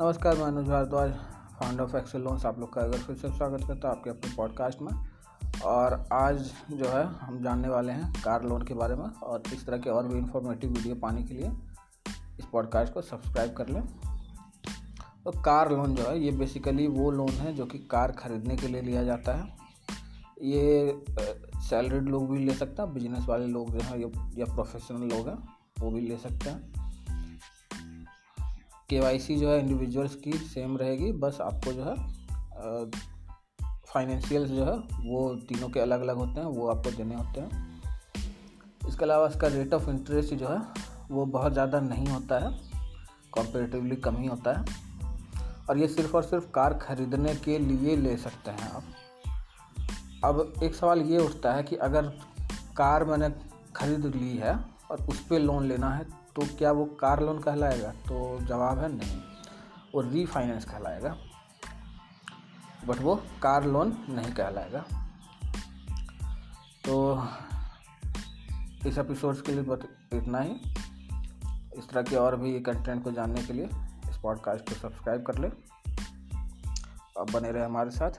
नमस्कार, मैं Anuj Bhardwaj founder of Excel Loans आप लोग का अगर फिर से स्वागत करता हूँ आपके अपने पॉडकास्ट में। और आज जो है, हम जानने वाले हैं कार लोन के बारे में और इस तरह के और भी इंफॉर्मेटिव वीडियो पाने के लिए इस पॉडकास्ट को सब्सक्राइब कर लें। तो कार लोन जो है, ये बेसिकली वो लोन है जो कि कार खरीदने के लिए लिया जाता है। ये सैलरीड लोग भी ले सकते हैं बिज़नेस वाले लोग जो हैं, या प्रोफेशनल लोग हैं, वो भी ले सकते हैं। के जो है इंडिविजुअल्स की सेम रहेगी। बस आपको जो है फाइनेंशियल जो है, वो तीनों के अलग अलग होते हैं, वो आपको देने होते हैं। इसके अलावा इसका रेट ऑफ़ इंटरेस्ट जो है, वो बहुत ज़्यादा नहीं होता है कॉम्पेरेटिवली कम ही होता है। और ये सिर्फ़ और सिर्फ़ कार ख़रीदने के लिए ले सकते हैं आप। अब एक सवाल ये उठता है कि अगर कार मैंने ख़रीद ली है और उस पर लोन लेना है तो क्या वो कार लोन कहलाएगा? तो जवाब है नहीं। वो रीफाइनेंस कहलाएगा। बट वो कार लोन नहीं कहलाएगा। तो इस एपिसोड्स के लिए बस इतना ही। इस तरह के और भी कंटेंट को जानने के लिए इस पॉडकास्ट को सब्सक्राइब कर ले। और बने रहे हमारे साथ।